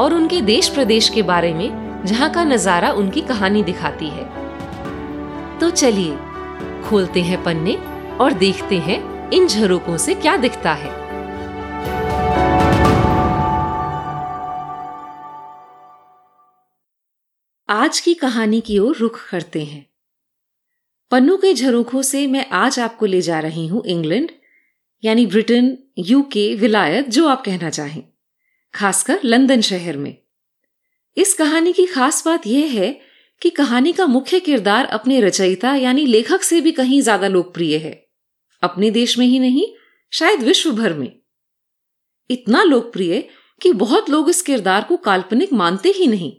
और उनके देश प्रदेश के बारे में, जहाँ का नज़ारा उनकी कहानी दिखाती है। तो चलिए, खोलते हैं पन्ने और देखते हैं इन झरोकों से क्या दिखता है। आज की कहानी की ओर रुख करते हैं। पन्नों के झरोखों से मैं आज आपको ले जा रही हूँ इंग्लैंड, यानी ब्रिटेन, यूके, विलायत, जो आप कहना चाहें। खासकर लंदन शहर में। इस कहानी की खास बात यह है कि कहानी का मुख्य किरदार अपने रचयिता यानी लेखक से भी कहीं ज़्यादा लोकप्रिय है। अपने देश में ही नहीं, शायद विश्व भर में। इतना लोकप्रिय कि बहुत लोग इस किरदार को काल्पनिक मानते ही नहीं।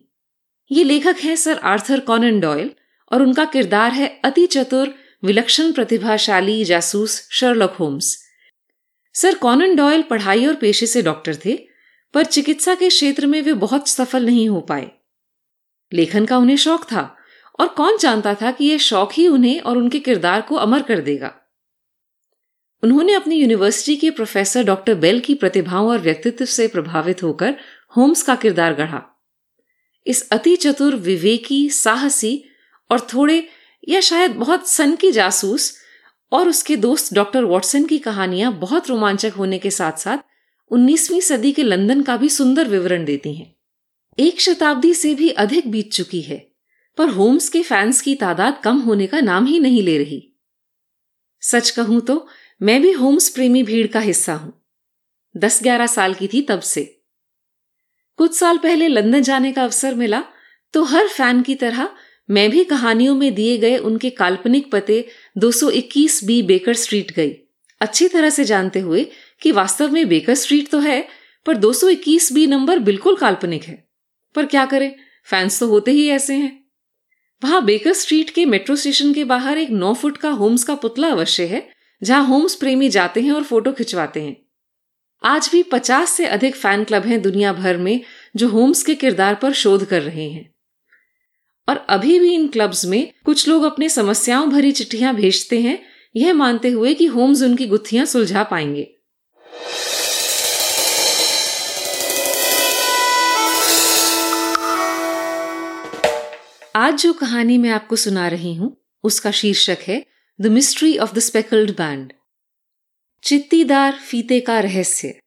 ये लेखक हैं सर आर्थर कॉनन डॉयल और उनका किरदार है अति चतुर, विलक्षण, प्रतिभाशाली जासूस Sherlock Holmes. Sir Conan Doyle पढ़ाई और पेशे से डॉक्टर थे पर चिकित्सा के क्षेत्र में वे बहुत सफल नहीं हो पाए। लेखन का उन्हें शौक था और कौन जानता था कि यह शौक ही उन्हें और उनके किरदार को अमर कर देगा। उन्होंने अपनी यूनिवर्सिटी के प्रोफेसर डॉक्टर बेल की प्रतिभाओं और व्यक्तित्व से प्रभावित होकर होम्स का किरदार गढ़ा। इस अति चतुर, विवेकी, साहसी और थोड़े या शायद बहुत सन की जासूस और उसके दोस्त डॉक्टर वॉटसन की कहानियाँ बहुत रोमांचक होने के साथ साथ 19वीं सदी के लंदन का भी सुंदर विवरण देती हैं। एक शताब्दी से भी अधिक बीत चुकी है, पर होम्स के फैंस की तादाद कम होने का नाम ही नहीं ले रही। सच कहूँ तो मैं भी होम्स प्रेमी भीड़ का हिस्सा हूँ। दस ग्यारह साल की थी तब से। कुछ साल पहले लंदन जाने का अवसर मिला तो हर फ़ैन की तरह मैं भी कहानियों में दिए गए उनके काल्पनिक पते 221 बी बेकर स्ट्रीट गई। अच्छी तरह से जानते हुए कि वास्तव में बेकर स्ट्रीट तो है, पर 221 बी नंबर बिल्कुल काल्पनिक है। पर क्या करें? फैंस तो होते ही ऐसे हैं। वहाँ बेकर स्ट्रीट के मेट्रो स्टेशन के बाहर एक नौ फुट का होम्स का पुतला अवश्य है, जहाँ होम्स प्रेमी जाते हैं और फ़ोटो खिंचवाते हैं। आज भी पचास से अधिक फ़ैन क्लब हैं दुनिया भर में, जो होम्स के किरदार पर शोध कर रहे हैं। और अभी भी इन क्लब्स में कुछ लोग अपने समस्याओं भरी चिट्ठियाँ भेजते हैं, यह मानते हुए कि होम्स उनकी गुत्थियाँ सुलझा पाएँगे। आज जो कहानी मैं आपको सुना रही हूँ, उसका शीर्षक है the mystery of the speckled band चित्तीदार फीते का रहस्य।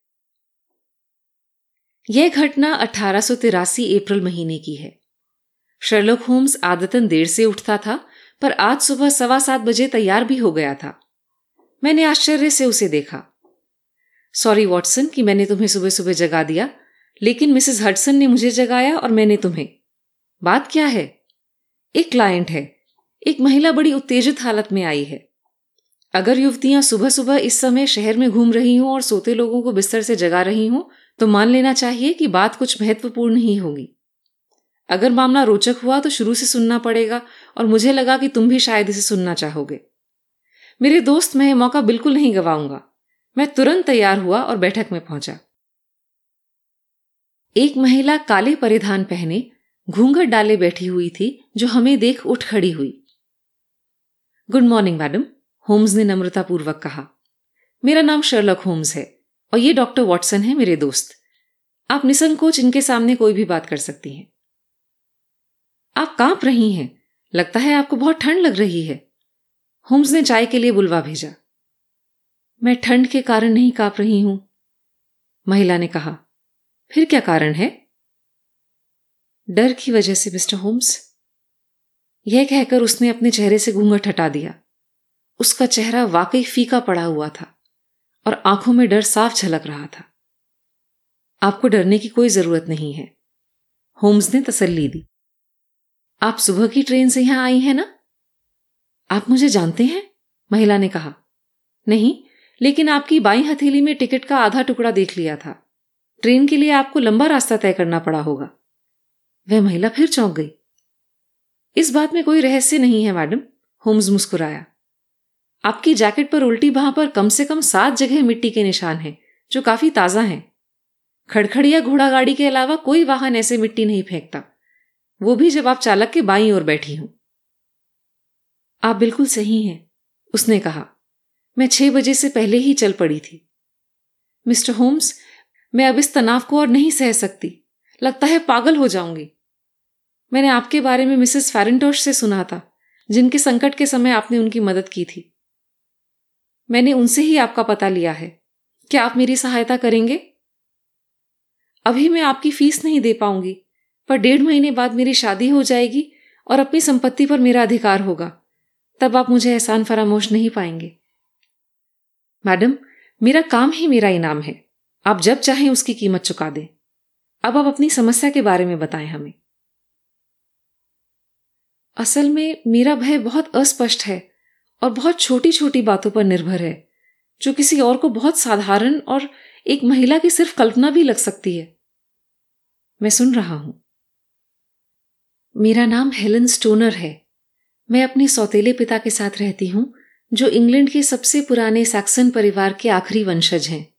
यह घटना अठारह सौ तिरासी अप्रैल महीने की है। शर्लोक होम्स आदतन देर से उठता था, पर आज सुबह सवा सात बजे तैयार भी हो गया था। मैंने आश्चर्य से उसे देखा। सॉरी वॉटसन कि मैंने तुम्हें सुबह सुबह जगा दिया, लेकिन मिसेस हडसन ने मुझे जगाया और मैंने तुम्हें। बात क्या है? एक क्लाइंट है। एक महिला बड़ी उत्तेजित हालत में आई है। अगर युवतियाँ सुबह सुबह इस समय शहर में घूम रही हों और सोते लोगों को बिस्तर से जगा रही हों तो मान लेना चाहिए कि बात कुछ महत्वपूर्ण ही होगी। अगर मामला रोचक हुआ तो शुरू से सुनना पड़ेगा और मुझे लगा कि तुम भी शायद इसे सुनना चाहोगे। मेरे दोस्त, मैं मौका बिल्कुल नहीं गवाऊँगा। मैं तुरंत तैयार हुआ और बैठक में पहुँचा। एक महिला काले परिधान पहने घूंघट डाले बैठी हुई थी, जो हमें देख उठ खड़ी हुई। गुड मॉर्निंग, मैडम, होम्स ने नम्रतापूर्वक कहा। मेरा नाम शर्लक होम्स है और ये डॉक्टर वॉटसन है मेरे दोस्त। आप निसंकोच इनके सामने कोई भी बात कर सकती हैं। आप काँप रही हैं। लगता है आपको बहुत ठंड लग रही है। होम्स ने चाय के लिए बुलवा भेजा। मैं ठंड के कारण नहीं काँप रही हूँ। महिला ने कहा, फिर क्या कारण है? डर की वजह से, मिस्टर होम्स। यह कहकर उसने अपने चेहरे से घूंघट हटा दिया। उसका चेहरा वाकई फीका पड़ा हुआ था और आँखों में डर साफ़ झलक रहा था। आपको डरने की कोई ज़रूरत नहीं है। होम्स ने तसल्ली दी। आप सुबह की ट्रेन से यहाँ आई हैं ना? आप मुझे जानते हैं? महिला ने कहा, नहीं लेकिन आपकी बाई हथेली में टिकट का आधा टुकड़ा देख लिया था। ट्रेन के लिए आपको लंबा रास्ता तय करना पड़ा होगा। वह महिला फिर चौंक गई। इस बात में कोई रहस्य नहीं है, मैडम, होम्स मुस्कुराया। आपकी जैकेट पर उल्टी बाह पर कम से कम सात जगह मिट्टी के निशान हैं, जो काफ़ी ताज़ा हैं। खड़खड़िया घोड़ा गाड़ी के अलावा कोई वाहन ऐसे मिट्टी नहीं फेंकता। वो भी जब आप चालक के बाई ओर बैठी हूँ। आप बिल्कुल सही हैं, उसने कहा। मैं छह बजे से पहले ही चल पड़ी थी। मिस्टर होम्स, मैं अब इस तनाव को और नहीं सह सकती। लगता है पागल हो जाऊँगी। मैंने आपके बारे में मिसेस फैरेंटोश से सुना था, जिनके संकट के समय आपने उनकी मदद की थी। मैंने उनसे ही आपका पता लिया है। क्या आप मेरी सहायता करेंगे? अभी मैं आपकी फ़ीस नहीं दे पाऊँगी, पर डेढ़ महीने बाद मेरी शादी हो जाएगी और अपनी संपत्ति पर मेरा अधिकार होगा। तब आप मुझे एहसान फरामोश नहीं पाएँगे। मैडम, मेरा काम ही मेरा इनाम है। आप जब चाहें उसकी कीमत चुका दें। अब आप अपनी समस्या के बारे में बताएँ हमें। असल में मेरा भय बहुत अस्पष्ट है और बहुत छोटी छोटी बातों पर निर्भर है, जो किसी और को बहुत साधारण और एक महिला की सिर्फ़ कल्पना भी लग सकती है। मैं सुन रहा हूँ। मेरा नाम हेलन स्टोनर है। मैं अपने सौतेले पिता के साथ रहती हूँ जो इंग्लैंड के सबसे पुराने सैक्सन परिवार के आखिरी वंशज हैं।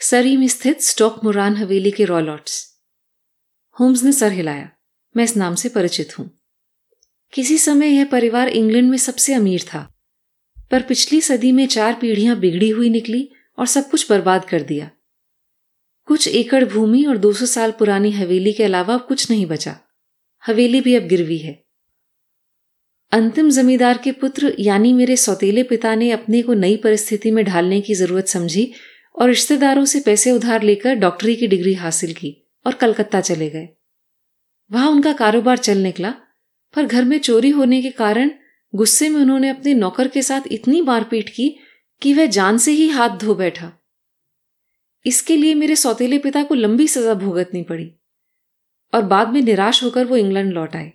सरी में स्थित स्टॉक मुरान हवेली के रॉलॉट्स। होम्स ने सर हिलाया। मैं इस नाम से परिचित हूँ। किसी समय यह परिवार इंग्लैंड में सबसे अमीर था। पर पिछली सदी में चार पीढ़ियाँ बिगड़ी हुई निकली और सब कुछ बर्बाद कर दिया। कुछ एकड़ भूमि और 200 साल पुरानी हवेली के अलावा कुछ नहीं बचा। हवेली भी अब गिरवी है। अंतिम जमींदार के पुत्र, यानी मेरे सौतेले पिता ने अपने को नई परिस्थिति में ढालने की ज़रूरत समझी और रिश्तेदारों से पैसे उधार लेकर डॉक्टरी की डिग्री हासिल की और कलकत्ता चले गए। वहाँ उनका कारोबार चल निकला, पर घर में चोरी होने के कारण गुस्से में उन्होंने अपने नौकर के साथ इतनी मारपीट की कि वह जान से ही हाथ धो बैठा। इसके लिए मेरे सौतेले पिता को लंबी सजा भुगतनी पड़ी और बाद में निराश होकर वो इंग्लैंड लौट आए।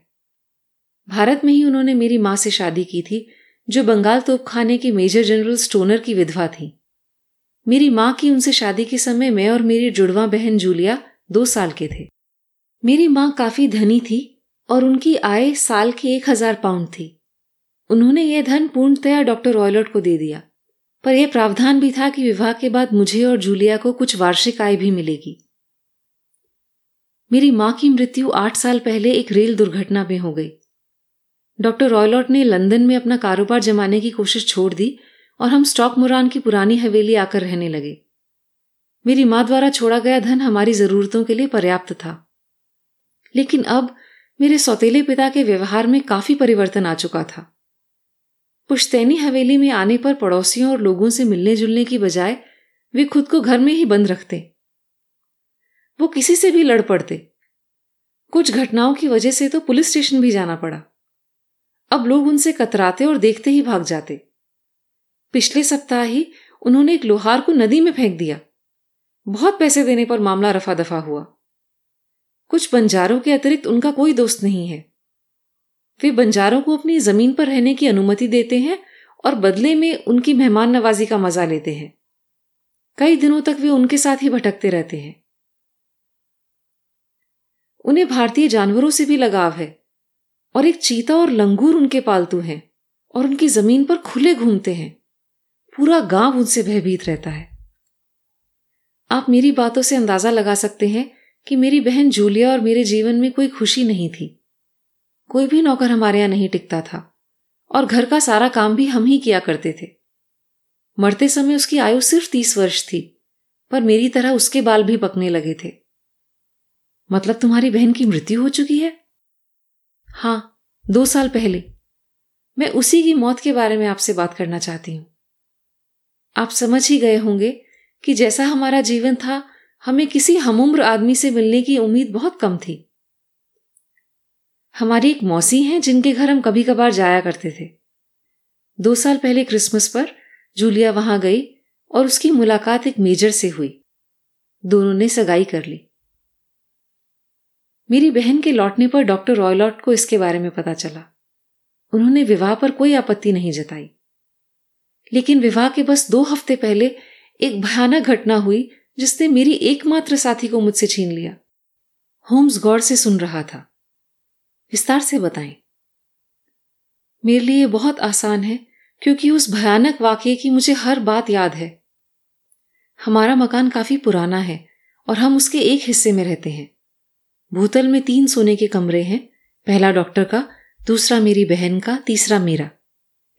भारत में ही उन्होंने मेरी माँ से शादी की थी, जो बंगाल तोपखाने की मेजर जनरल स्टोनर की विधवा थी। मेरी माँ की उनसे शादी के समय मैं और मेरी जुड़वा बहन जूलिया दो साल के थे। मेरी माँ काफ़ी धनी थी और उनकी आय साल की एक हज़ार पाउंड थी। उन्होंने यह धन पूर्णतया डॉक्टर रॉयलट को दे दिया, पर यह प्रावधान भी था कि विवाह के बाद मुझे और जूलिया को कुछ वार्षिक आय भी मिलेगी। मेरी माँ की मृत्यु आठ साल पहले एक रेल दुर्घटना में हो गई। डॉक्टर रॉयलॉट ने लंदन में अपना कारोबार जमाने की कोशिश छोड़ दी और हम स्टॉक मुरान की पुरानी हवेली आकर रहने लगे। मेरी माँ द्वारा छोड़ा गया धन हमारी जरूरतों के लिए पर्याप्त था। लेकिन अब मेरे सौतेले पिता के व्यवहार में काफ़ी परिवर्तन आ चुका था। पुश्तैनी हवेली में आने पर पड़ोसियों और लोगों से मिलने जुलने की बजाय वे खुद को घर में ही बंद रखते। वो किसी से भी लड़ पड़ते। कुछ घटनाओं की वजह से तो पुलिस स्टेशन भी जाना पड़ा। अब लोग उनसे कतराते और देखते ही भाग जाते। पिछले सप्ताह ही उन्होंने एक लोहार को नदी में फेंक दिया। बहुत पैसे देने पर मामला रफा दफ़ा हुआ। कुछ बंजारों के अतिरिक्त उनका कोई दोस्त नहीं है। वे बंजारों को अपनी ज़मीन पर रहने की अनुमति देते हैं और बदले में उनकी मेहमान नवाजी का मज़ा लेते हैं। कई दिनों तक वे उनके साथ ही भटकते रहते हैं। उन्हें भारतीय जानवरों से भी लगाव है। और एक चीता और लंगूर उनके पालतू हैं और उनकी ज़मीन पर खुले घूमते हैं। पूरा गाँव उनसे भयभीत रहता है। आप मेरी बातों से अंदाज़ा लगा सकते हैं कि मेरी बहन जूलिया और मेरे जीवन में कोई खुशी नहीं थी। कोई भी नौकर हमारे यहाँ नहीं टिकता था और घर का सारा काम भी हम ही किया करते थे। मरते समय उसकी आयु सिर्फ़ तीस वर्ष थी, पर मेरी तरह उसके बाल भी पकने लगे थे। मतलब तुम्हारी बहन की मृत्यु हो चुकी है? हाँ, दो साल पहले। मैं उसी की मौत के बारे में आपसे बात करना चाहती हूँ। आप समझ ही गए होंगे कि जैसा हमारा जीवन था, हमें किसी हमउम्र आदमी से मिलने की उम्मीद बहुत कम थी। हमारी एक मौसी हैं जिनके घर हम कभी कभार जाया करते थे। दो साल पहले क्रिसमस पर जूलिया वहाँ गई और उसकी मुलाकात एक मेजर से हुई। दोनों ने सगाई कर ली। मेरी बहन के लौटने पर डॉक्टर रॉयलॉट को इसके बारे में पता चला। उन्होंने विवाह पर कोई आपत्ति नहीं जताई। लेकिन विवाह के बस दो हफ़्ते पहले एक भयानक घटना हुई, जिसने मेरी एकमात्र साथी को मुझसे छीन लिया। होम्स गौर से सुन रहा था। विस्तार से बताएँ। मेरे लिए बहुत आसान है, क्योंकि उस भयानक वाक्य की मुझे हर बात याद है। हमारा मकान काफ़ी पुराना है, और हम उसके एक हिस्से में रहते हैं। भूतल में तीन सोने के कमरे हैं, पहला डॉक्टर का, दूसरा मेरी बहन का, तीसरा मेरा।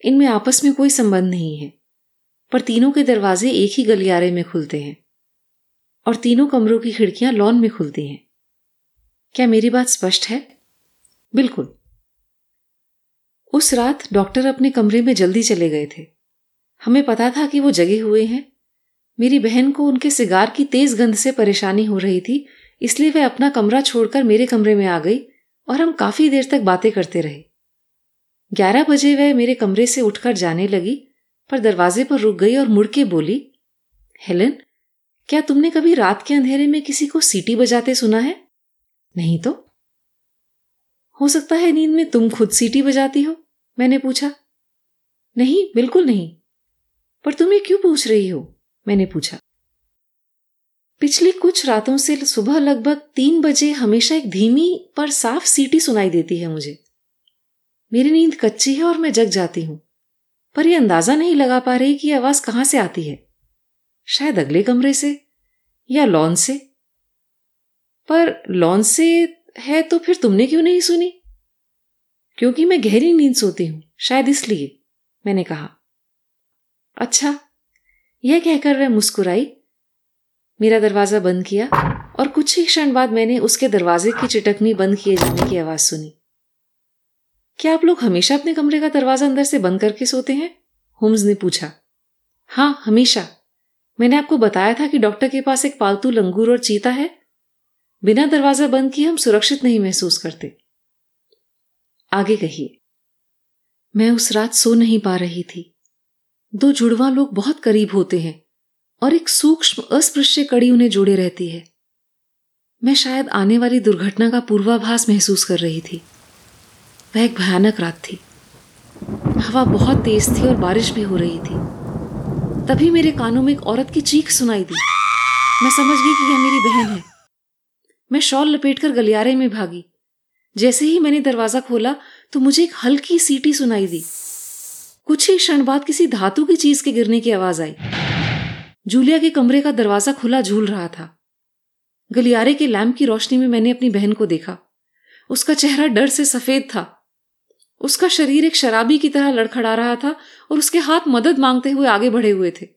इनमें आपस में कोई संबंध नहीं है, पर तीनों के दरवाजे एक ही गलियारे में खुलते हैं, और तीनों कमरों की खिड़कियाँ लॉन में खुलती हैं। क्या मेरी बात स्पष्ट है? बिल्कुल। उस रात डॉक्टर अपने कमरे में जल्दी चले गए थे। हमें पता था कि वो जगे हुए हैं। मेरी बहन को उनके सिगार की तेज गंध से परेशानी हो रही थी इसलिए वह अपना कमरा छोड़कर मेरे कमरे में आ गई और हम काफ़ी देर तक बातें करते रहे। ग्यारह बजे वह मेरे कमरे से उठकर जाने लगी, पर दरवाजे पर रुक गई और मुड़के बोली, हेलन, क्या तुमने कभी रात के अंधेरे में किसी को सीटी बजाते सुना है? नहीं तो? हो सकता है नींद में तुम खुद सीटी बजाती हो, मैंने पूछा। नहीं, बिल्कुल नहीं। पर तुम ये क्यों पूछ रही हो? मैंने पूछा। पिछली कुछ रातों से सुबह लगभग तीन बजे हमेशा एक धीमी पर साफ़ सीटी सुनाई देती है मुझे। मेरी नींद कच्ची है और मैं जग जाती हूँ, पर यह अंदाज़ा नहीं लगा पा रही कि आवाज़ कहाँ से आती है। शायद अगले कमरे से या लॉन से। पर लॉन से है तो फिर तुमने क्यों नहीं सुनी? क्योंकि मैं गहरी नींद सोती हूँ, शायद इसलिए, मैंने कहा। अच्छा यह कहकर वह मुस्कुराई मेरा दरवाज़ा बंद किया और कुछ ही क्षण बाद मैंने उसके दरवाजे की चिटकनी बंद किए जाने की आवाज़ सुनी। क्या आप लोग हमेशा अपने कमरे का दरवाज़ा अंदर से बंद करके सोते हैं? होम्स ने पूछा। हाँ हमेशा। मैंने आपको बताया था कि डॉक्टर के पास एक पालतू लंगूर और चीता है। बिना दरवाज़ा बंद किए हम सुरक्षित नहीं महसूस करते। आगे कहिए। मैं उस रात सो नहीं पा रही थी। दो जुड़वा लोग बहुत करीब होते हैं। और एक सूक्ष्म, अस्पृश्य कड़ी उन्हें जोड़े रहती है। मैं शायद आने वाली दुर्घटना का पूर्वाभास महसूस कर रही थी। वह एक भयानक रात थी। हवा बहुत तेज थी और बारिश भी हो रही थी। तभी मेरे कानों में एक औरत की चीख सुनाई दी। मैं समझ गई कि यह मेरी बहन है। मैं शॉल लपेटकर गलियारे में भागी। जैसे ही मैंने दरवाज़ा खोला तो मुझे एक हल्की सीटी सुनाई दी। कुछ ही क्षण बाद किसी धातु की चीज़ के गिरने की आवाज़ आई। जूलिया के कमरे का दरवाज़ा खुला झूल रहा था। गलियारे के लैम्प की रोशनी में मैंने अपनी बहन को देखा। उसका चेहरा डर से सफ़ेद था। उसका शरीर एक शराबी की तरह लड़खड़ा रहा था और उसके हाथ मदद मांगते हुए आगे बढ़े हुए थे।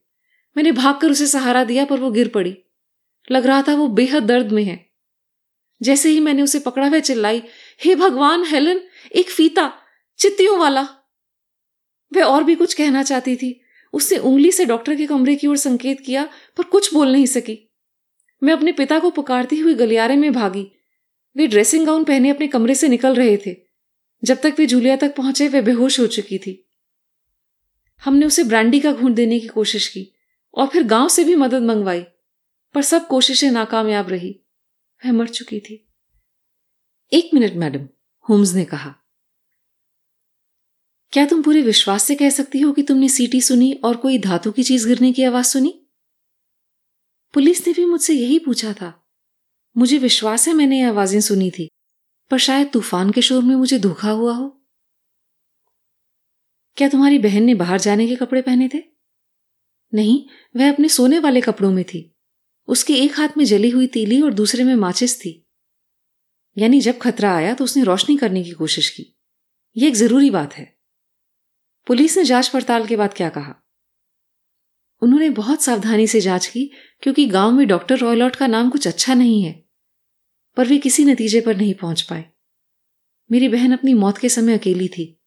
मैंने भागकर उसे सहारा दिया, पर वो गिर पड़ी। लग रहा था वो बेहद दर्द में है। जैसे ही मैंने उसे पकड़ा, वह चिल्लाई, हे भगवान, हेलन, एक फीता, चित्तियों वाला। वह और भी कुछ कहना चाहती थी। उसने उंगली से डॉक्टर के कमरे की ओर संकेत किया, पर कुछ बोल नहीं सकी। मैं अपने पिता को पुकारती हुई गलियारे में भागी। वे ड्रेसिंग गाउन पहने अपने कमरे से निकल रहे थे। जब तक वे जूलिया तक पहुँचे, वे बेहोश हो चुकी थी। हमने उसे ब्रांडी का घूंट देने की कोशिश की, और फिर गाँव से भी मदद मंगवाई, पर सब कोशिशें नाकामयाब रही। वह मर चुकी थी। एक मिनट, मैडम, होम्स ने कहा। क्या तुम पूरे विश्वास से कह सकती हो कि तुमने सीटी सुनी और कोई धातु की चीज़ गिरने की आवाज़ सुनी? पुलिस ने भी मुझसे यही पूछा था। मुझे विश्वास है मैंने ये आवाज़ें सुनी थी, पर शायद तूफ़ान के शोर में मुझे धोखा हुआ हो। क्या तुम्हारी बहन ने बाहर जाने के कपड़े पहने थे? नहीं, वह अपने सोने वाले कपड़ों में थी। उसके एक हाथ में जली हुई तीली और दूसरे में माचिस थी। यानी जब खतरा आया तो उसने रोशनी करने की कोशिश की। यह एक ज़रूरी बात है। पुलिस ने जाँच पड़ताल के बाद क्या कहा? उन्होंने बहुत सावधानी से जाँच की, क्योंकि गाँव में डॉक्टर रॉयलॉट का नाम कुछ अच्छा नहीं है, पर वे किसी नतीजे पर नहीं पहुँच पाए। मेरी बहन अपनी मौत के समय अकेली थी।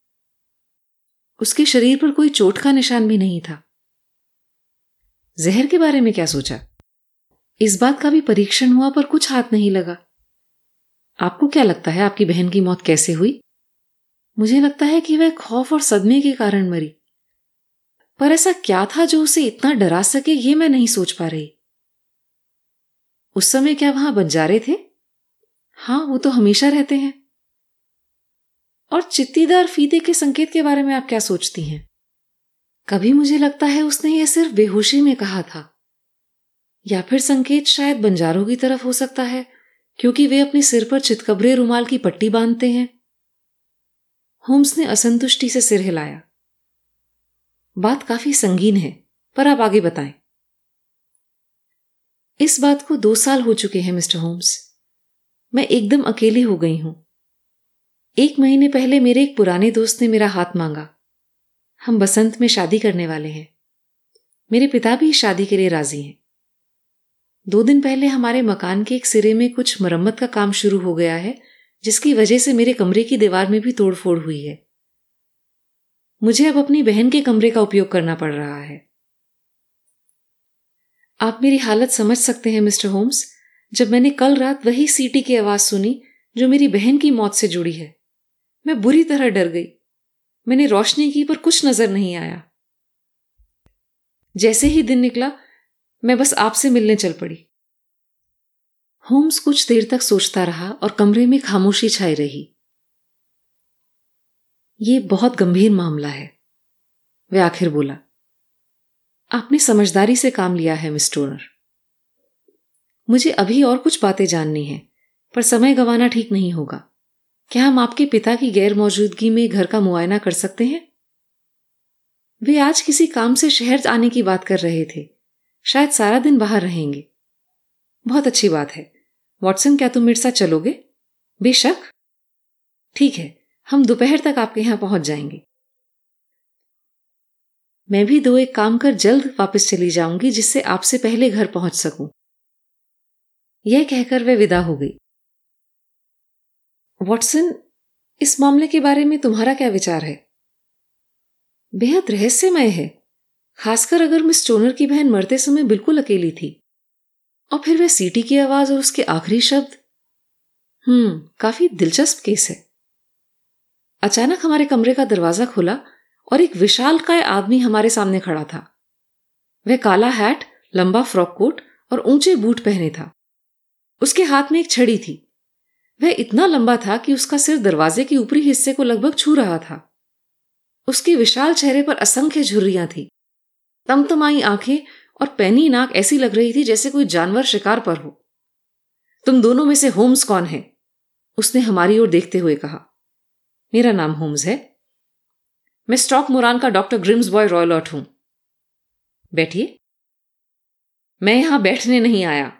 उसके शरीर पर कोई चोट का निशान भी नहीं था। जहर के बारे में क्या सोचा? इस बात का भी परीक्षण हुआ, पर कुछ हाथ नहीं लगा। आपको क्या लगता है, आपकी बहन की मौत कैसे हुई? मुझे लगता है कि वह खौफ और सदमे के कारण मरी। पर ऐसा क्या था जो उसे इतना डरा सके, ये मैं नहीं सोच पा रही। उस समय क्या वहाँ बंजारे थे? हाँ वो तो हमेशा रहते हैं। और चित्तीदार फीते के संकेत के बारे में आप क्या सोचती हैं? कभी मुझे लगता है उसने यह सिर्फ़ बेहोशी में कहा था। या फिर संकेत शायद बंजारों की तरफ़ हो सकता है, क्योंकि वे अपने सिर पर चितकबरे रुमाल की पट्टी बांधते हैं। होम्स ने असंतुष्टि से सिर हिलाया। बात काफ़ी संगीन है, पर आप आगे बताएँ। इस बात को दो साल हो चुके हैं, मिस्टर होम्स। मैं एकदम अकेली हो गई हूँ। एक महीने पहले मेरे एक पुराने दोस्त ने मेरा हाथ मांगा। हम बसंत में शादी करने वाले हैं। मेरे पिता भी शादी के लिए राज़ी हैं। दो दिन पहले हमारे मकान के एक सिरे में कुछ मरम्मत का काम शुरू हो गया है जिसकी वजह से मेरे कमरे की दीवार में भी तोड़फोड़ हुई है। मुझे अब अपनी बहन के कमरे का उपयोग करना पड़ रहा है। आप मेरी हालत समझ सकते हैं, मिस्टर होम्स, जब मैंने कल रात वही सीटी की आवाज़ सुनी जो मेरी बहन की मौत से जुड़ी है। मैं बुरी तरह डर गई। मैंने रोशनी की पर कुछ नज़र नहीं आया। जैसे ही दिन निकला, मैं बस आपसे मिलने चल पड़ी। होम्स कुछ देर तक सोचता रहा और कमरे में खामोशी छाई रही। ये बहुत गंभीर मामला है वह आखिर बोला। आपने समझदारी से काम लिया है मिस टोनर मुझे अभी और कुछ बातें जाननी है, पर समय गंवाना ठीक नहीं होगा। क्या हम आपके पिता की गैर मौजूदगी में घर का मुआयना कर सकते हैं? वे आज किसी काम से शहर आने की बात कर रहे थे। शायद सारा दिन बाहर रहेंगे। बहुत अच्छी बात है। वॉटसन, क्या तुम मेरे साथ चलोगे? बेशक। ठीक है, हम दोपहर तक आपके यहाँ पहुँच जाएँगे। मैं भी दो एक काम कर जल्द वापस चली जाऊँगी, जिससे आपसे पहले घर पहुँच सकूँ। यह कहकर वह विदा हो गई। वॉटसन, इस मामले के बारे में तुम्हारा क्या विचार है? बेहद रहस्यमय है। खासकर अगर मिस टोनर की बहन मरते समय बिल्कुल अकेली थी। और फिर वह सीटी की आवाज़ और उसके आखिरी शब्द? हम्म काफ़ी दिलचस्प केस है। अचानक हमारे कमरे का दरवाज़ा खुला और एक विशाल काय आदमी हमारे सामने खड़ा था। वह काला हैट लंबा फ्रॉक कोट और ऊँचे बूट पहने था। उसके हाथ में एक छड़ी थी। वह इतना लंबा था कि उसका सिर दरवाजे के ऊपरी हिस्से को लगभग छू रहा था। उसके विशाल चेहरे पर असंख्य झुर्रियाँ थी। तमतमाई आँखें और पैनी नाक ऐसी लग रही थी जैसे कोई जानवर शिकार पर हो। तुम दोनों में से होम्स कौन है? उसने हमारी ओर देखते हुए कहा। मेरा नाम होम्स है। मैं स्टॉक मुरान का डॉक्टर ग्रिम्स बॉय रॉयलॉट हूँ। बैठिए। मैं यहाँ बैठने नहीं आया।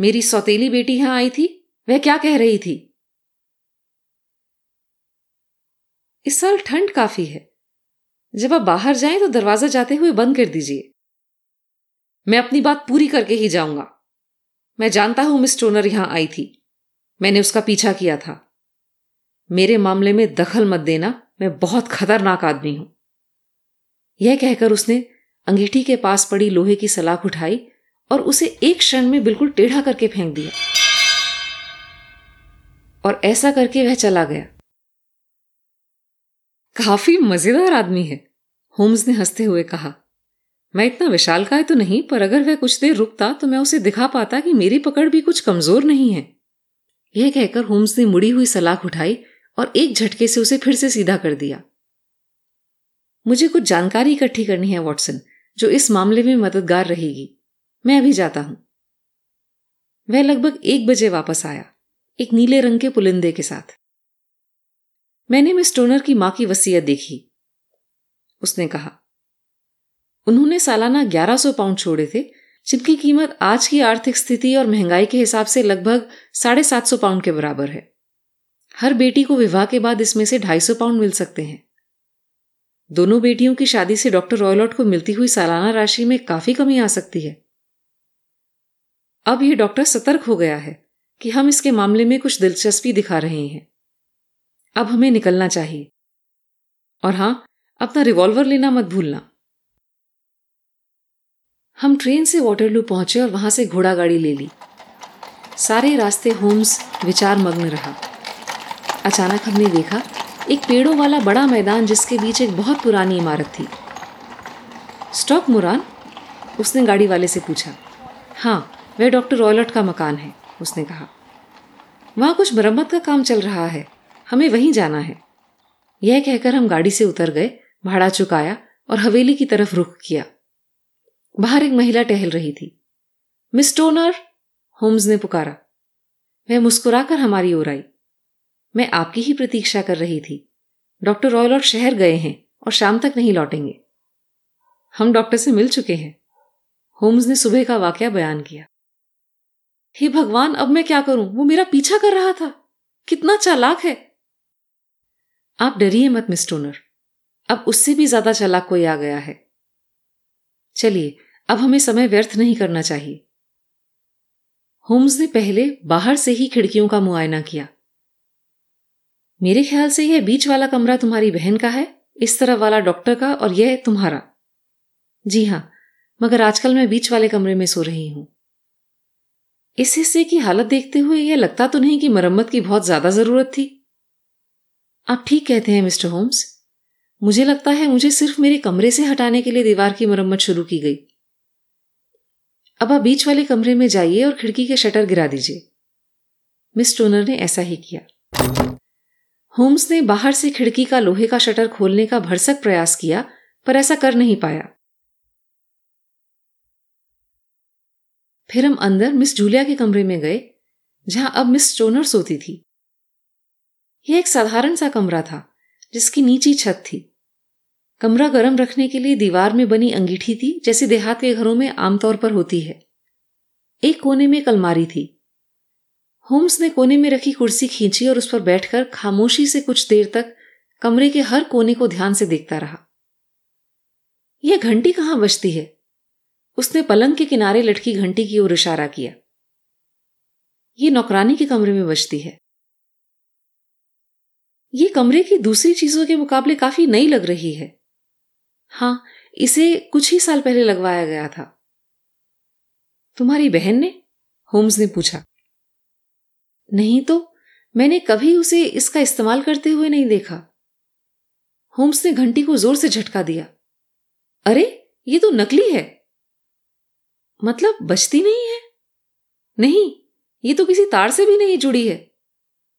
मेरी सौतेली बेटी यहाँ आई थी। वह क्या कह रही थी? इस साल ठंड काफ़ी है। जब आप बाहर जाएँ तो दरवाज़ा जाते हुए बंद कर दीजिए। मैं अपनी बात पूरी करके ही जाऊँगा। मैं जानता हूँ मिस टोनर यहाँ आई थी। मैंने उसका पीछा किया था। मेरे मामले में दखल मत देना, मैं बहुत खतरनाक आदमी हूँ। यह कहकर उसने अंगीठी के पास पड़ी लोहे की सलाख उठाई और उसे एक क्षण में बिल्कुल टेढ़ा करके फेंक दिया। और ऐसा करके वह चला गया। काफ़ी मज़ेदार आदमी है, होम्स ने हँसते हुए कहा। मैं इतना विशाल का तो नहीं, पर अगर वह कुछ देर रुकता तो मैं उसे दिखा पाता कि मेरी पकड़ भी कुछ कमज़ोर नहीं है। यह कहकर होम्स ने मुड़ी हुई सलाख उठाई और एक झटके से उसे फिर से सीधा कर दिया। मुझे कुछ जानकारी इकट्ठी करनी है, वॉटसन, जो इस मामले में मददगार रहेगी। मैं अभी जाता हूँ। वह लगभग एक बजे वापस आया, एक नीले रंग के पुलिंदे के साथ। मैंने मिस टोनर की माँ की वसीयत देखी। उसने कहा उन्होंने सालाना 1100 पाउंड छोड़े थे, जिनकी कीमत आज की आर्थिक स्थिति और महँगाई के हिसाब से लगभग साढ़े सात सौ पाउंड के बराबर है। हर बेटी को विवाह के बाद इसमें से ढाई सौ पाउंड मिल सकते हैं। दोनों बेटियों की शादी से डॉक्टर रॉयलॉट को मिलती हुई सालाना राशि में काफ़ी कमी आ सकती है। अब यह डॉक्टर सतर्क हो गया है कि हम इसके मामले में कुछ दिलचस्पी दिखा रहे हैं। अब हमें निकलना चाहिए। और हाँ, अपना रिवॉल्वर लेना मत भूलना। हम ट्रेन से वाटरलू पहुँचे और वहाँ से घोड़ा गाड़ी ले ली। सारे रास्ते होम्स, विचार मग्न रहा। अचानक हमने देखा, एक पेड़ों वाला बड़ा मैदान जिसके बीच एक बहुत पुरानी इमारत थी। Stoke Moran? उसने गाड़ी वाले से पूछा। हाँ वह डॉक्टर रॉयलट का मकान है, उसने कहा। वहाँ कुछ मरम्मत का काम चल रहा है, हमें वहीं जाना है। यह कहकर हम गाड़ी से उतर गए, भाड़ा चुकाया और हवेली की तरफ़ रुख किया। बाहर एक महिला टहल रही थी। मिस टोनर होम्स ने पुकारा, वह मुस्कुराकर हमारी ओर आई। मैं आपकी ही प्रतीक्षा कर रही थी। डॉक्टर रॉयलॉट शहर गए हैं और शाम तक नहीं लौटेंगे। हम डॉक्टर से मिल चुके हैं। होम्स ने सुबह का वाक्य बयान किया। हे भगवान, अब मैं क्या करूँ? वो मेरा पीछा कर रहा था। कितना चालाक है! आप डरिए मत, मिस टोनर। अब उससे भी ज़्यादा चालाक कोई आ गया है। चलिए अब हमें समय व्यर्थ नहीं करना चाहिए। होम्स ने पहले बाहर से ही खिड़कियों का मुआयना किया। मेरे ख्याल से यह बीच वाला कमरा तुम्हारी बहन का है, इस तरफ़ वाला डॉक्टर का और यह तुम्हारा। जी हाँ, मगर आजकल मैं बीच वाले कमरे में सो रही हूँ। इस हिस्से की हालत देखते हुए यह लगता तो नहीं कि मरम्मत की बहुत ज़्यादा ज़रूरत थी। आप ठीक कहते हैं, मिस्टर होम्स। मुझे लगता है मुझे सिर्फ़ मेरे कमरे से हटाने के लिए दीवार की मरम्मत शुरू की गई। अब आप बीच वाले कमरे में जाइए और खिड़की के शटर गिरा दीजिए। मिस टोनर ने ऐसा ही किया। होम्स ने बाहर से खिड़की का लोहे का शटर खोलने का भरसक प्रयास किया, पर ऐसा कर नहीं पाया। फिर हम अंदर मिस जूलिया के कमरे में गए, जहाँ अब मिस स्टोनर सोती थी। यह एक साधारण सा कमरा था, जिसकी नीची छत थी। कमरा गर्म रखने के लिए दीवार में बनी अंगीठी थी, जैसे देहात के घरों में आमतौर पर होती है। एक कोने में एक अलमारी थी। होम्स ने कोने में रखी कुर्सी खींची और उस पर बैठकर खामोशी से कुछ देर तक कमरे के हर कोने को ध्यान से देखता रहा। यह घंटी कहाँ बजती है? उसने पलंग के किनारे लटकी घंटी की ओर इशारा किया। ये नौकरानी के कमरे में बजती है। ये कमरे की दूसरी चीज़ों के मुकाबले काफ़ी नई लग रही है। हाँ, इसे कुछ ही साल पहले लगवाया गया था। तुम्हारी बहन ने? होम्स ने पूछा। नहीं तो मैंने कभी उसे इसका इस्तेमाल करते हुए नहीं देखा। होम्स ने घंटी को ज़ोर से झटका दिया। अरे, ये तो नकली है। मतलब बचती नहीं है? नहीं, ये तो किसी तार से भी नहीं जुड़ी है।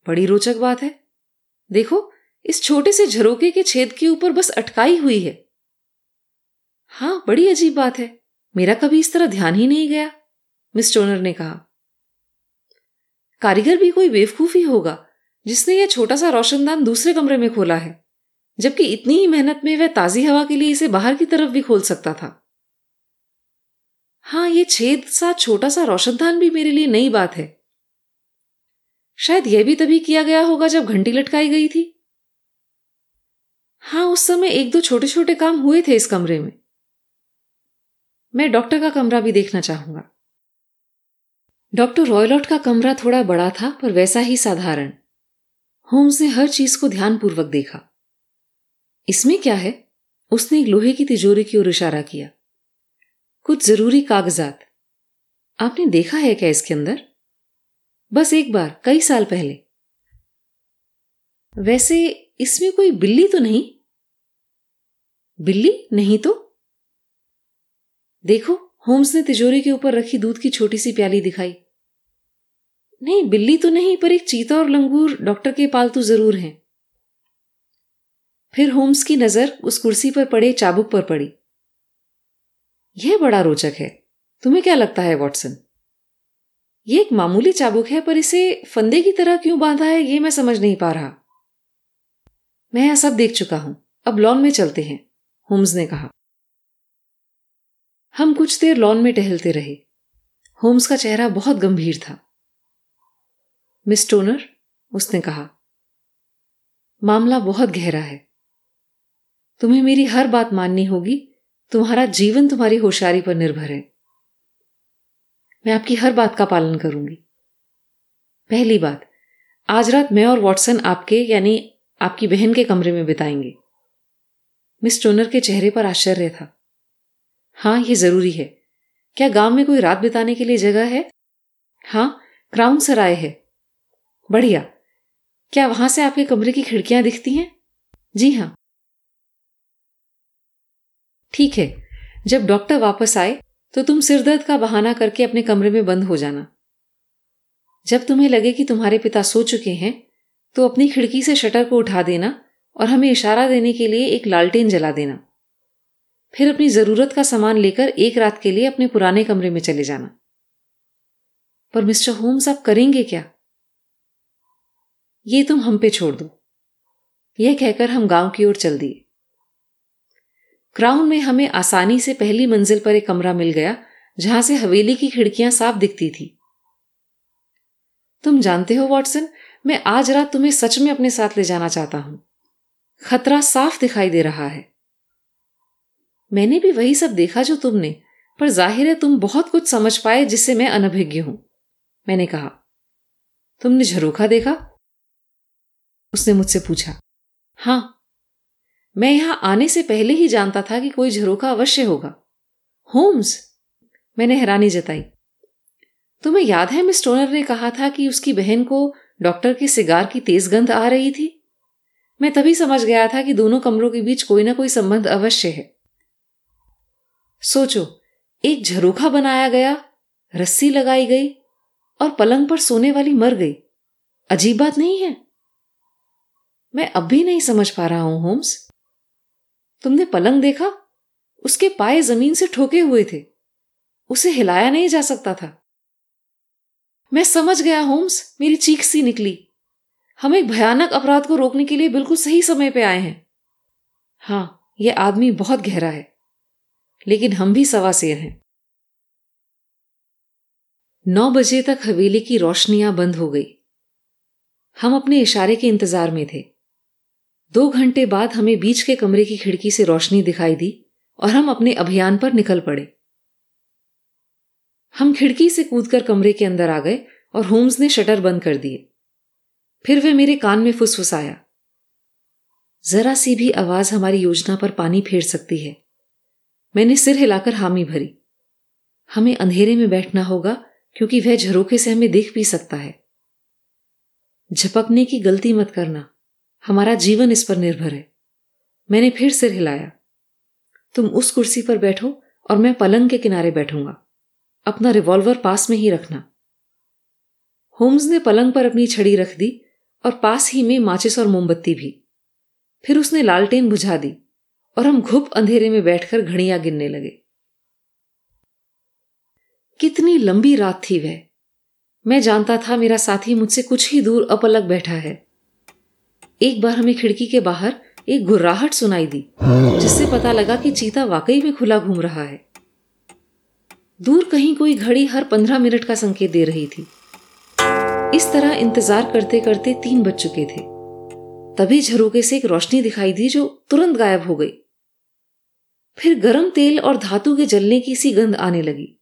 बड़ी रोचक बात है। देखो, इस छोटे से झरोके के छेद के ऊपर बस अटकाई हुई है। हाँ, बड़ी अजीब बात है। मेरा कभी इस तरह ध्यान ही नहीं गया, मिस टोनर ने कहा। कारीगर भी कोई बेवकूफ़ ही होगा, जिसने यह छोटा सा रोशनदान दूसरे कमरे में खोला है, जबकि इतनी ही मेहनत में वह ताजी हवा के लिए इसे बाहर की तरफ़ भी खोल सकता था। हाँ ये छेद सा छोटा सा रोशनदान भी मेरे लिए नई बात है। शायद यह भी तभी किया गया होगा जब घंटी लटकाई गई थी। हाँ उस समय एक दो छोटे छोटे काम हुए थे इस कमरे में। मैं डॉक्टर का कमरा भी देखना चाहूँगा। डॉक्टर रॉयलॉट का कमरा थोड़ा बड़ा था, पर वैसा ही साधारण। होम्स ने हर चीज़ को ध्यानपूर्वक देखा। इसमें क्या है? उसने एक लोहे की तिजोरी की ओर इशारा किया। कुछ ज़रूरी कागजात। आपने देखा है क्या इसके अंदर? बस एक बार, कई साल पहले। वैसे इसमें कोई बिल्ली तो नहीं? बिल्ली? नहीं तो? देखो, होम्स ने तिजोरी के ऊपर रखी दूध की छोटी सी प्याली दिखाई। नहीं, बिल्ली तो नहीं, पर एक चीता और लंगूर डॉक्टर के पालतू ज़रूर हैं। फिर होम्स की नज़र उस कुर्सी पर पड़े, चाबुक पर पड़ी। यह बड़ा रोचक है। तुम्हें क्या लगता है, वॉटसन? ये एक मामूली चाबुक है, पर इसे फंदे की तरह क्यों बांधा है, ये मैं समझ नहीं पा रहा। मैं यह सब देख चुका हूँ। अब लॉन में चलते हैं, होम्स ने कहा। हम कुछ देर लॉन में टहलते रहे। होम्स का चेहरा बहुत गंभीर था। मिस टोनर, उसने कहा, मामला बहुत गहरा है। तुम्हें मेरी हर बात माननी होगी। तुम्हारा जीवन तुम्हारी होशियारी पर निर्भर है। मैं आपकी हर बात का पालन करूँगी। पहली बात, आज रात मैं और वॉटसन आपके, यानी आपकी बहन के कमरे में बिताएँगे। मिस टोनर के चेहरे पर आश्चर्य था। हाँ ये ज़रूरी है। क्या गाँव में कोई रात बिताने के लिए जगह है? हाँ क्राउन सराय है। बढ़िया। क्या वहाँ से आपके कमरे की खिड़कियाँ दिखती हैं? जी हाँ। ठीक है। जब डॉक्टर वापस आए तो तुम सिरदर्द का बहाना करके अपने कमरे में बंद हो जाना। जब तुम्हें लगे कि तुम्हारे पिता सो चुके हैं तो अपनी खिड़की से शटर को उठा देना और हमें इशारा देने के लिए एक लालटेन जला देना। फिर अपनी ज़रूरत का सामान लेकर एक रात के लिए अपने पुराने कमरे में चले जाना। पर मिस्टर होम्स, आप करेंगे क्या? ये तुम हम पे छोड़ दो। यह कहकर हम गाँव की ओर चल दिए। क्राउन में हमें आसानी से पहली मंजिल पर एक कमरा मिल गया, जहाँ से हवेली की खिड़कियाँ साफ़ दिखती थी। तुम जानते हो, वॉटसन, मैं आज रात तुम्हें सच में अपने साथ ले जाना चाहता हूँ। खतरा साफ़ दिखाई दे रहा है। मैंने भी वही सब देखा जो तुमने, पर ज़ाहिर है तुम बहुत कुछ समझ पाए जिससे मैं अनभिज्ञ हूँ। मैंने कहा, तुमने झरोखा देखा? उसने मुझसे पूछा, हाँ, मैं यहाँ आने से पहले ही जानता था कि कोई झरोखा अवश्य होगा। होम्स, मैंने हैरानी जताई। तुम्हें याद है, मिस टोनर ने कहा था कि उसकी बहन को डॉक्टर के सिगार की तेज गंध आ रही थी? मैं तभी समझ गया था कि दोनों कमरों के बीच कोई ना कोई संबंध अवश्य है। सोचो, एक झरोखा बनाया गया, रस्सी लगाई गई और पलंग पर सोने वाली मर गई। अजीब बात नहीं है? मैं अब भी नहीं समझ पा रहा हूँ, होम्स। तुमने पलंग देखा? उसके पाए ज़मीन से ठोके हुए थे। उसे हिलाया नहीं जा सकता था। मैं समझ गया, होम्स, मेरी चीख सी निकली। हम एक भयानक अपराध को रोकने के लिए बिल्कुल सही समय पे आए हैं। हाँ यह आदमी बहुत गहरा है। लेकिन हम भी सवा शेर हैं। नौ बजे तक हवेली की रोशनियाँ बंद हो गई। हम अपने इशारे के इंतज़ार में थे। दो घंटे बाद हमें बीच के कमरे की खिड़की से रोशनी दिखाई दी और हम अपने अभियान पर निकल पड़े। हम खिड़की से कूदकर कमरे के अंदर आ गए और होम्स ने शटर बंद कर दिए। फिर वे मेरे कान में फुसफुसाया। जरा सी भी आवाज़ हमारी योजना पर पानी फेर सकती है। मैंने सिर हिलाकर हामी भरी। हमें अंधेरे में बैठना होगा, क्योंकि वह झरोखे से हमें देख भी सकता है। झपकने की गलती मत करना। हमारा जीवन इस पर निर्भर है। मैंने फिर सिर हिलाया। तुम उस कुर्सी पर बैठो और मैं पलंग के किनारे बैठूँगा। अपना रिवॉल्वर पास में ही रखना। होम्स ने पलंग पर अपनी छड़ी रख दी और पास ही में माचिस और मोमबत्ती भी। फिर उसने लालटेन बुझा दी। और हम घुप अंधेरे में बैठकर घड़ियाँ गिनने लगे। कितनी लंबी रात थी वह। मैं जानता था मेरा साथी मुझसे कुछ ही दूर अपलग बैठा है। एक बार हमें खिड़की के बाहर एक गुर्राहट सुनाई दी, जिससे पता लगा कि चीता वाकई में खुला घूम रहा है। दूर कहीं कोई घड़ी हर पंद्रह मिनट का संकेत दे रही थी। इस तरह इंतज़ार करते करते तीन बज चुके थे। तभी झरोके से एक रोशनी दिखाई दी जो तुरंत गायब हो गई। फिर गरम तेल और धातु के जलने की सी गंध आने लगी।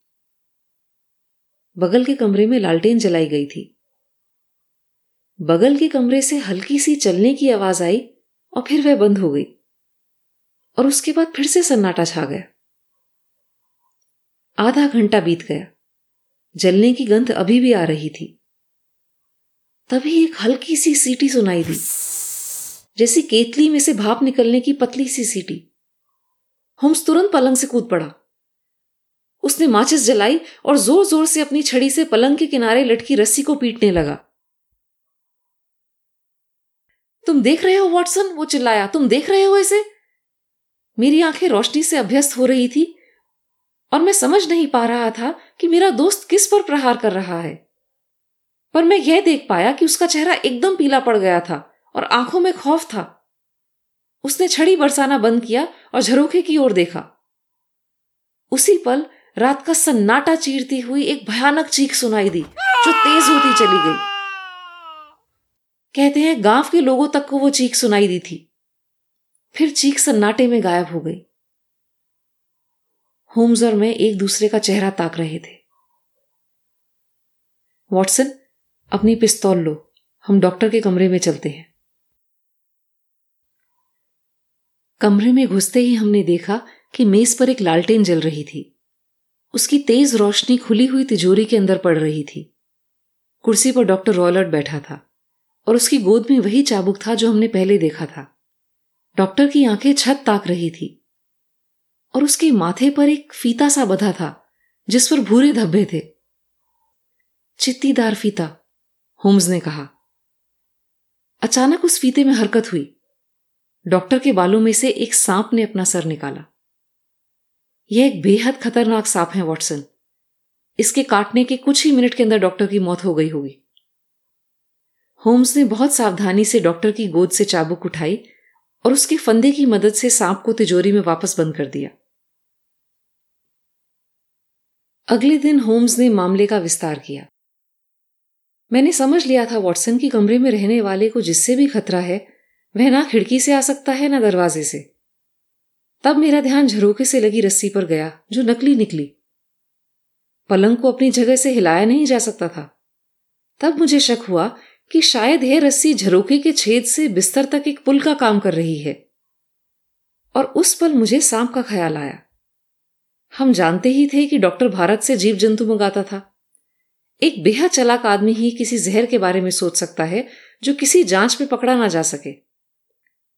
बगल के कमरे में लालटेन जलाई गई थी। बगल के कमरे से हल्की सी चलने की आवाज़ आई और फिर वह बंद हो गई और उसके बाद फिर से सन्नाटा छा गया। आधा घंटा बीत गया। जलने की गंध अभी भी आ रही थी। तभी एक हल्की सी सीटी सुनाई दी, जैसी केतली में से भाप निकलने की पतली सी सीटी। होम्स तुरंत पलंग से कूद पड़ा। उसने माचिस जलाई और ज़ोर ज़ोर से अपनी छड़ी से पलंग के किनारे लटकी रस्सी को पीटने लगा। तुम देख रहे हो, वॉटसन? वो चिल्लाया। तुम देख रहे हो इसे? मेरी आँखें रोशनी से अभ्यस्त हो रही थी और मैं समझ नहीं पा रहा था कि मेरा दोस्त किस पर प्रहार कर रहा है। पर मैं यह देख पाया कि उसका चेहरा एकदम पीला पड़ गया था और आँखों में खौफ था। उसने छड़ी बरसाना बंद किया और झरोखे की ओर देखा। उसी पल रात का सन्नाटा चीरती हुई एक भयानक चीख सुनाई दी, जो तेज होती चली गई। कहते हैं गाँव के लोगों तक को वो चीख सुनाई दी थी। फिर चीख सन्नाटे में गायब हो गई। होम्स और मैं एक दूसरे का चेहरा ताक रहे थे। वॉटसन, अपनी पिस्तौल लो, हम डॉक्टर के कमरे में चलते हैं। कमरे में घुसते ही हमने देखा कि मेज पर एक लालटेन जल रही थी। उसकी तेज रोशनी खुली हुई तिजोरी के अंदर पड़ रही थी। कुर्सी पर डॉक्टर रॉलर्ट बैठा था और उसकी गोद में वही चाबुक था जो हमने पहले देखा था। डॉक्टर की आँखें छत ताक रही थी और उसके माथे पर एक फीता सा बधा था, जिस पर भूरे धब्बे थे। चित्तीदार फीता, होम्स ने कहा। अचानक उस फीते में हरकत हुई। डॉक्टर के बालों में से एक सांप ने अपना सर निकाला। यह एक बेहद खतरनाक सांप है, वॉटसन। इसके काटने के कुछ ही मिनट के अंदर डॉक्टर की मौत हो गई होगी। होम्स ने बहुत सावधानी से डॉक्टर की गोद से चाबुक उठाई और उसके फंदे की मदद से सांप को तिजोरी में वापस बंद कर दिया। अगले दिन होम्स ने मामले का विस्तार किया। मैंने समझ लिया था वॉटसन की कमरे में रहने वाले को जिससे भी खतरा है वह ना खिड़की से आ सकता है, ना दरवाजे से। तब मेरा ध्यान झरोके से लगी रस्सी पर गया, जो नकली निकली। पलंग को अपनी जगह से हिलाया नहीं जा सकता था। तब मुझे शक हुआ कि शायद यह रस्सी झरोके के छेद से बिस्तर तक एक पुल का काम कर रही है। और उस पल मुझे सांप का ख्याल आया। हम जानते ही थे कि डॉक्टर भारत से जीव जंतु मंगाता था। एक बेहद चलाक आदमी ही किसी जहर के बारे में सोच सकता है, जो किसी जाँच में पकड़ा ना जा सके।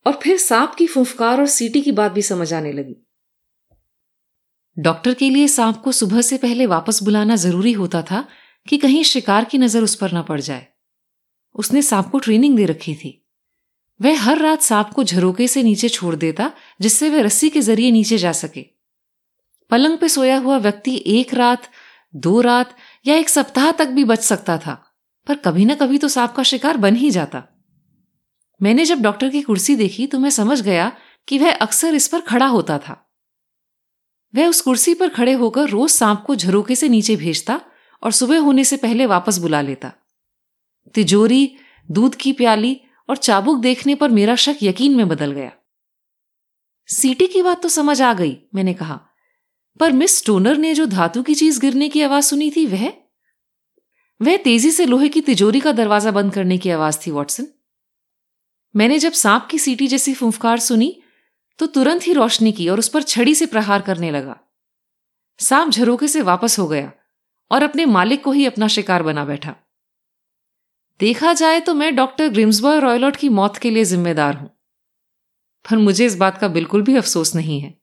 और फिर सांप की फुफकार और सीटी की बात भी समझ आने लगी। डॉक्टर के लिए सांप को सुबह से पहले वापस बुलाना ज़रूरी होता था कि कहीं शिकार की नज़र उस पर ना पड़ जाए। उसने सांप को ट्रेनिंग दे रखी थी। वह हर रात सांप को झरोके से नीचे छोड़ देता, जिससे वह रस्सी के ज़रिए नीचे जा सके। पलंग पे सोया हुआ व्यक्ति एक रात, दो रात या एक सप्ताह तक भी बच सकता था, पर कभी ना कभी तो सांप का शिकार बन ही जाता। मैंने जब डॉक्टर की कुर्सी देखी तो मैं समझ गया कि वह अक्सर इस पर खड़ा होता था। वह उस कुर्सी पर खड़े होकर रोज सांप को झरोके से नीचे भेजता और सुबह होने से पहले वापस बुला लेता। तिजोरी, दूध की प्याली और चाबुक देखने पर मेरा शक यकीन में बदल गया। सीटी की बात तो समझ आ गई, मैंने कहा। पर मिस स्टोनर ने जो धातु की चीज़ गिरने की आवाज़ सुनी थी, वह? वह तेज़ी से लोहे की तिजोरी का दरवाज़ा बंद करने की आवाज़ थी, वॉटसन। मैंने जब सांप की सीटी जैसी फुंफकार सुनी तो तुरंत ही रोशनी की और उस पर छड़ी से प्रहार करने लगा। सांप झरोके से वापस हो गया और अपने मालिक को ही अपना शिकार बना बैठा। देखा जाए तो मैं डॉक्टर ग्रिम्सबॉय रॉयलॉट की मौत के लिए जिम्मेदार हूँ, पर मुझे इस बात का बिल्कुल भी अफसोस नहीं है।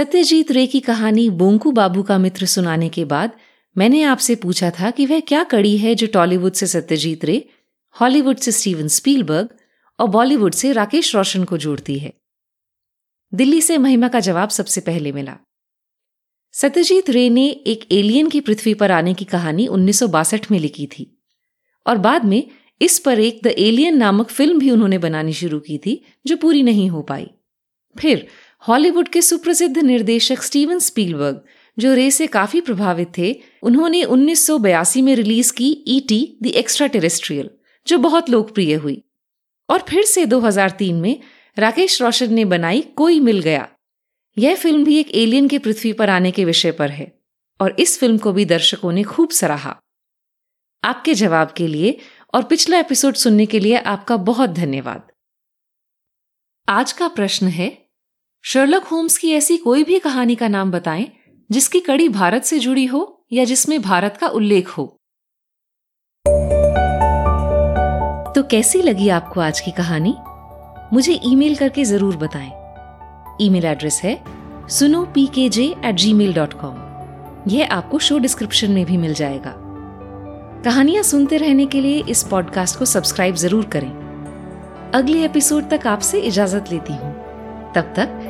सत्यजीत रे की कहानी बोंकू बाबू का मित्र सुनाने के बाद मैंने आपसे पूछा था कि वह क्या कड़ी है जो टॉलीवुड से सत्यजीत रे, हॉलीवुड से स्टीवन स्पीलबर्ग और बॉलीवुड से राकेश रोशन को जोड़ती है। दिल्ली से महिमा का जवाब सबसे पहले मिला। सत्यजीत रे ने एक एलियन की पृथ्वी पर आने की कहानी उन्नीस सौ बासठ में लिखी थी और बाद में इस पर एक द एलियन नामक फ़िल्म भी उन्होंने बनानी शुरू की थी जो पूरी नहीं हो पाई। फिर हॉलीवुड के सुप्रसिद्ध निर्देशक स्टीवन स्पीलबर्ग, जो रे से काफ़ी प्रभावित थे, उन्होंने 1982 में रिलीज़ की ईटी द एक्स्ट्रा टेरेस्ट्रियल जो बहुत लोकप्रिय हुई। और फिर से 2003 में राकेश रोशन ने बनाई कोई मिल गया। यह फ़िल्म भी एक एलियन के पृथ्वी पर आने के विषय पर है, और इस फ़िल्म को भी दर्शकों ने खूब सराहा। आपके जवाब के लिए और पिछला एपिसोड सुनने के लिए आपका बहुत धन्यवाद। आज का प्रश्न है शर्लक होम्स की ऐसी कोई भी कहानी का नाम बताएँ, जिसकी कड़ी भारत से जुड़ी हो या जिसमें भारत का उल्लेख हो। तो कैसी लगी आपको आज की कहानी? मुझे ईमेल करके ज़रूर बताएँ। ईमेल एड्रेस है सुनो P K J at Gmail dot com यह आपको शो डिस्क्रिप्शन में भी मिल जाएगा। कहानियाँ सुनते रहने के लिए इस पॉडकास्ट को सब्सक्राइब ज़रूर करें। अगले एपिसोड तक आपसे इजाज़त लेती हूँ। तब तक